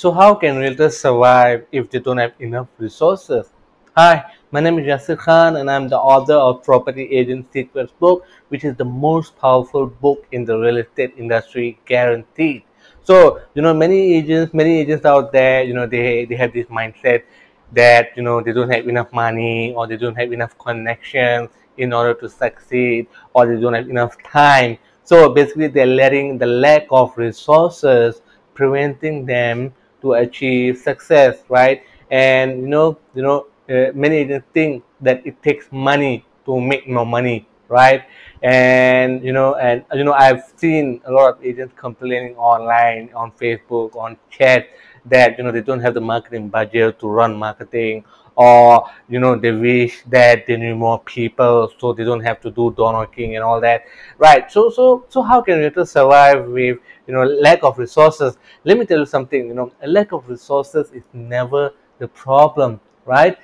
So how can realtors survive if they don't have enough resources? Hi, my name is Yasir Khan and I'm the author of Property Agent Secrets book, which is the most powerful book in the real estate industry, guaranteed. So, you know, many agents, many agents out there, you know, they, they have this mindset that, you know, they don't have enough money or they don't have enough connections in order to succeed or they don't have enough time. So basically they're letting the lack of resources preventing them to achieve success, right? And you know, you know, uh, many agents think that it takes money to make more money, right? And you know, and you know, I've seen a lot of agents complaining online, on Facebook, on chat that you know they don't have the marketing budget to run marketing or you know they wish that they knew more people so they don't have to do door knocking and all that. Right so so so how can realtors survive with you know lack of resources? Let me tell you something you know a lack of resources is never the problem right?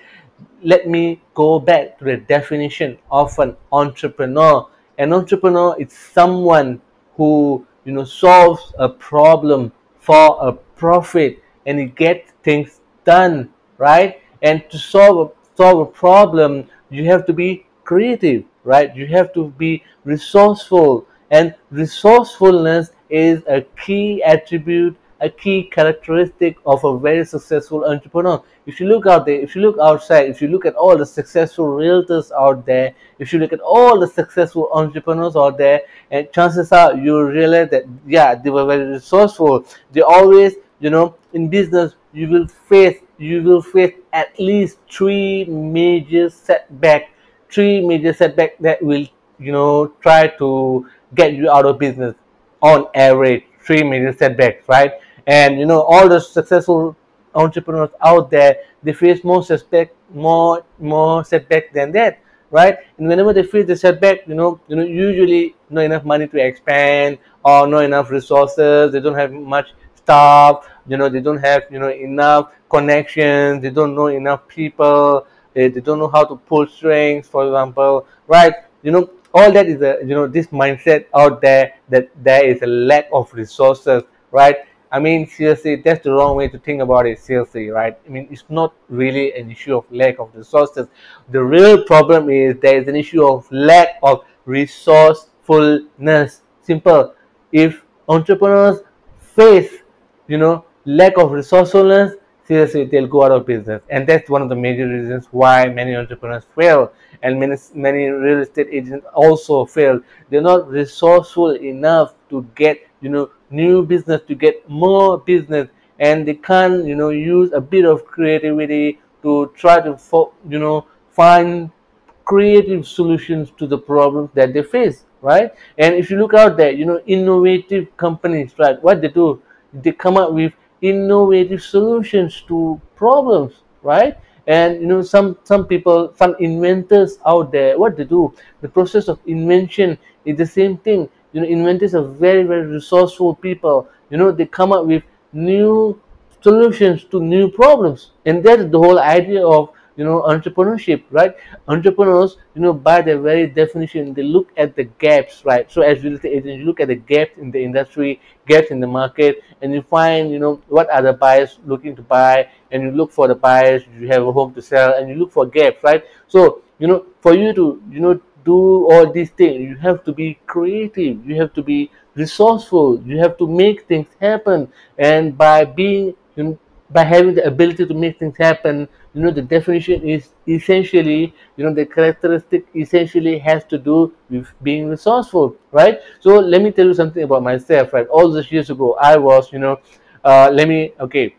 Let me go back to the definition of an entrepreneur. An entrepreneur is someone who you know solves a problem for a profit and he gets things done right and to solve a, solve a problem you have to be creative right? You have to be resourceful. And resourcefulness is a key attribute a key characteristic of a very successful entrepreneur. If you look out there if you look outside if you look at all the successful realtors out there if you look at all the successful entrepreneurs out there and chances are you realize that yeah they were very resourceful. They always you know in business you will face you will face at least three major setback three major setback that will you know try to get you out of business on average three major setbacks right? And you know all the successful entrepreneurs out there they face more setback more more setback than that right? And whenever they face the setback you know you know usually not enough money to expand or not enough resources they don't have much staff you know they don't have you know enough connections they don't know enough people they, they don't know how to pull strings for example right? You know all that is a you know this mindset out there that there is a lack of resources right? I mean seriously that's the wrong way to think about it seriously right? I mean it's not really an issue of lack of resources. The real problem is there is an issue of lack of resourcefulness. Simple. If entrepreneurs face you know lack of resourcefulness seriously they'll go out of business. And that's one of the major reasons why many entrepreneurs fail. And many many real estate agents also fail. They're not resourceful enough to get you know new business to get more business. And they can't you know use a bit of creativity to try to you know find creative solutions to the problems that they face right? And if you look out there you know innovative companies right? What they do they come up with innovative solutions to problems right? And you know some some people some inventors out there what they do the process of invention is the same thing. You know inventors are very very resourceful people. You know they come up with new solutions to new problems. And that's the whole idea of you know entrepreneurship right? Entrepreneurs you know by their very definition they look at the gaps right? So as real estate agents you look at the gaps in the industry gaps in the market and you find you know what are the buyers looking to buy and you look for the buyers you have a home to sell and you look for gaps right? So you know for you to you know do all these things you have to be creative you have to be resourceful you have to make things happen. And by being you know, by having the ability to make things happen you know the definition is essentially you know the characteristic essentially has to do with being resourceful right? So let me tell you something about myself right? All those years ago i was you know uh, let me okay.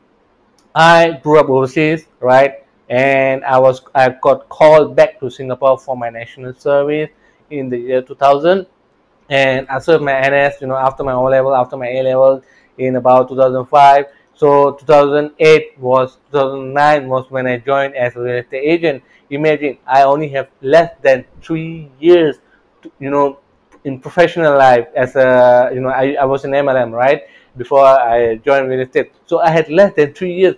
I grew up overseas right? And i was i got called back to singapore for my national service in the year 2000 and i served my ns you know after my o level after my a level in about 2005 so 2008 was 2009 was when I joined as a real estate agent. Imagine I only have less than three years, to, you know, in professional life as a you know I, I was in MLM right before I joined real estate. So I had less than three years.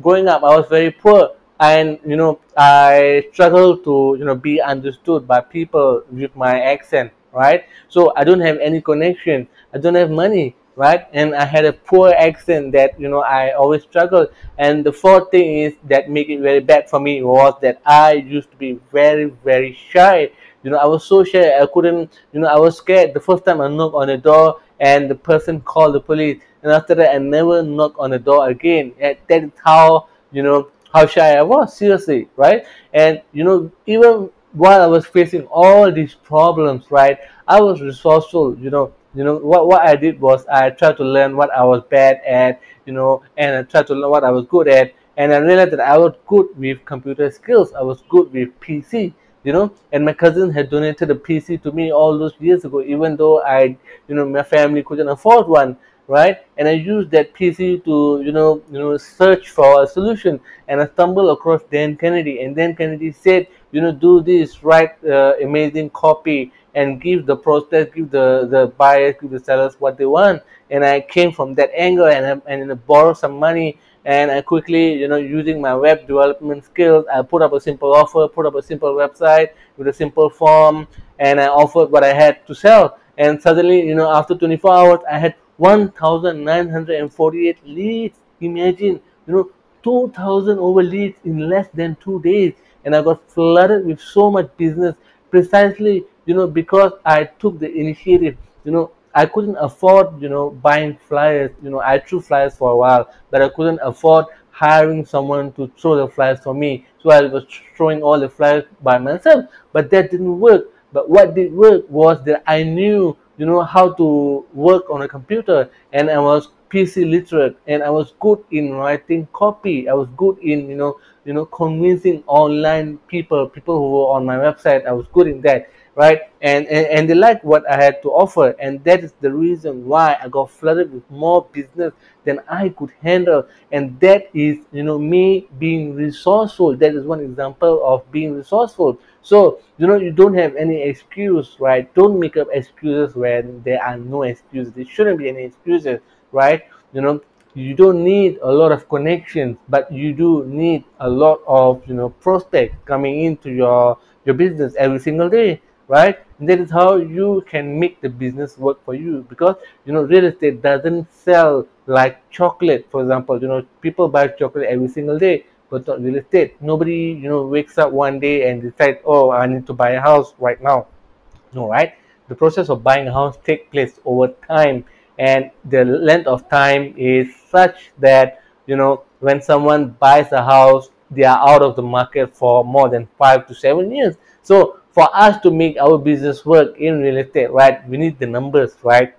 Growing up, I was very poor, and you know I struggled to you know be understood by people with my accent right. So I don't have any connection. I don't have money right? And I had a poor accent that you know I always struggled. And the fourth thing is that make it very bad for me was that I used to be very very shy. You know, I was so shy I couldn't. You know, I was scared the first time I knocked on the door and the person called the police. And after that, I never knocked on the door again. And that is how you know how shy I was. Seriously, right? And you know, even while I was facing all these problems, right, I was resourceful. You know, you know what what I did was I tried to learn what I was bad at, you know, and I tried to learn what I was good at, and I realized that I was good with computer skills. I was good with PC, you know, and my cousin had donated a PC to me all those years ago, even though I, you know, my family couldn't afford one right and i used that pc to you know you know search for a solution and i stumbled across dan kennedy and dan kennedy said you know do this write uh, amazing copy and give the prospects give the the buyers give the sellers what they want and i came from that angle and and borrowed some money and I quickly, you know, using my web development skills, I put up a simple offer, put up a simple website with a simple form, and I offered what I had to sell. And suddenly, you know, after 24 hours, I had 1,948 leads. Imagine, you know, 2,000 over leads in less than two days. And I got flooded with so much business precisely, you know, because I took the initiative. You know, I couldn't afford, you know, buying flyers. You know, I threw flyers for a while, but I couldn't afford hiring someone to throw the flyers for me. So I was throwing all the flyers by myself, but that didn't work. But what did work was that I knew you know how to work on a computer and i was pc literate and i was good in writing copy i was good in you know you know convincing online people people who were on my website i was good in that right and, and and they liked what i had to offer and that is the reason why i got flooded with more business than i could handle and that is you know me being resourceful that is one example of being resourceful so, you know, you don't have any excuse, right? Don't make up excuses when there are no excuses. There shouldn't be any excuses, right? You know, you don't need a lot of connections, but you do need a lot of, you know, prospects coming into your your business every single day, right? That is how you can make the business work for you because you know real estate doesn't sell like chocolate, for example. You know, people buy chocolate every single day but not real estate. Nobody, you know, wakes up one day and decide, oh, I need to buy a house right now. No, right? The process of buying a house takes place over time, and the length of time is such that you know when someone buys a house, they are out of the market for more than five to seven years. So for us to make our business work in real estate, right, we need the numbers, right?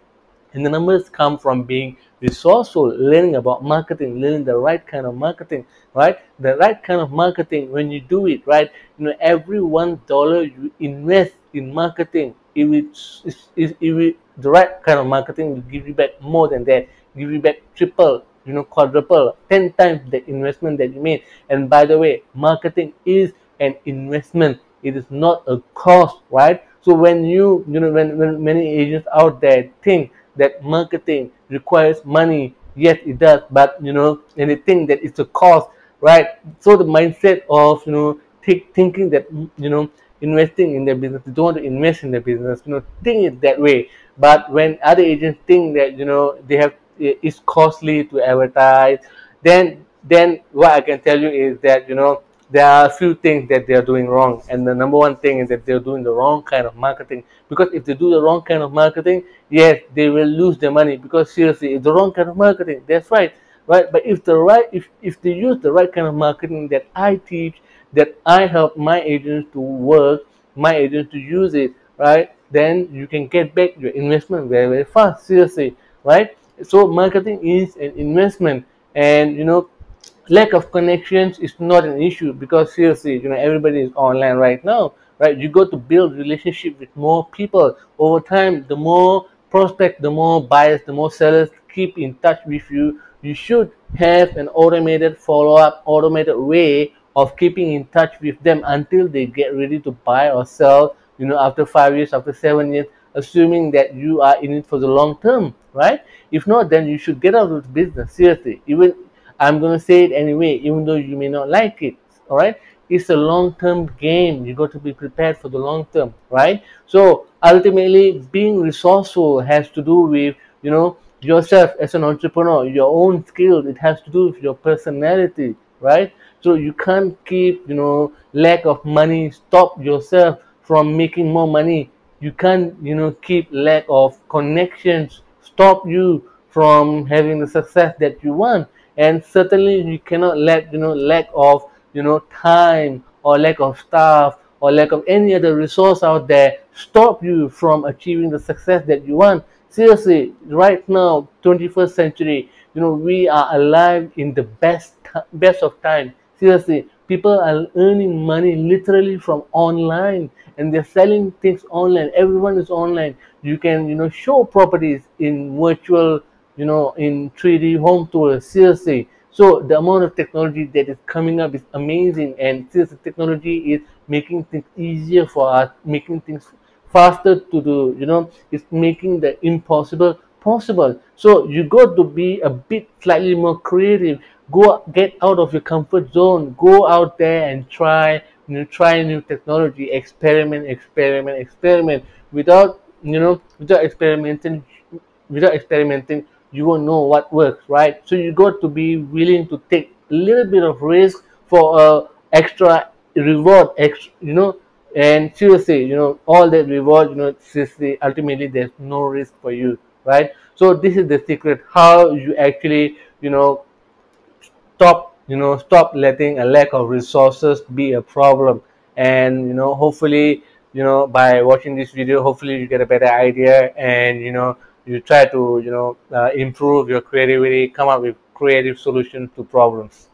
And the numbers come from being resourceful, learning about marketing, learning the right kind of marketing, right? The right kind of marketing, when you do it, right? You know, every one dollar you invest in marketing, if it's, if, if it, the right kind of marketing will give you back more than that, give you back triple, you know, quadruple, 10 times the investment that you made. And by the way, marketing is an investment. It is not a cost, right? So when you, you know, when, when many agents out there think that marketing requires money yes it does but you know anything that it's a cost right so the mindset of you know th- thinking that you know investing in their business they don't want to invest in their business you know think it that way but when other agents think that you know they have it's costly to advertise then then what i can tell you is that you know there are a few things that they're doing wrong. And the number one thing is that they're doing the wrong kind of marketing. Because if they do the wrong kind of marketing yes they will lose their money. Because seriously it's the wrong kind of marketing. That's right. Right? But if the right if, if they use the right kind of marketing that i teach that i help my agents to work my agents to use it right? Then you can get back your investment very very fast. Seriously. Right? So marketing is an investment. And you know lack of connections is not an issue because seriously you know everybody is online right now right? You got to build relationship with more people. Over time the more prospect the more buyers the more sellers keep in touch with you. You should have an automated follow-up automated way of keeping in touch with them until they get ready to buy or sell you know after five years after seven years assuming that you are in it for the long term right? If not then you should get out of the business seriously. Even I'm going to say it anyway, even though you may not like it. All right. It's a long term game. You got to be prepared for the long term, right? So ultimately, being resourceful has to do with, you know, yourself as an entrepreneur, your own skills. It has to do with your personality, right? So you can't keep, you know, lack of money stop yourself from making more money. You can't, you know, keep lack of connections stop you from having the success that you want. And certainly you cannot let, you know, lack of, you know, time or lack of staff or lack of any other resource out there stop you from achieving the success that you want. Seriously right now 21st century you know we are alive in the best best of time. Seriously people are earning money literally from online and they're selling things online. Everyone is online. You can you know show properties in virtual you know in 3d home tours seriously so the amount of technology that is coming up is amazing and the technology is making things easier for us making things faster to do you know it's making the impossible possible. So you got to be a bit slightly more creative. Go get out of your comfort zone. Go out there and try know, try new technology. Experiment experiment experiment. Without you know without experimenting without experimenting you won't know what works right? So you got to be willing to take a little bit of risk for a extra reward extra you know? And seriously you know all that reward you know seriously ultimately there's no risk for you right? So this is the secret how you actually you know stop you know stop letting a lack of resources be a problem. And you know hopefully you know by watching this video hopefully you get a better idea and you know you try to you know uh, improve your creativity come up with creative solutions to problems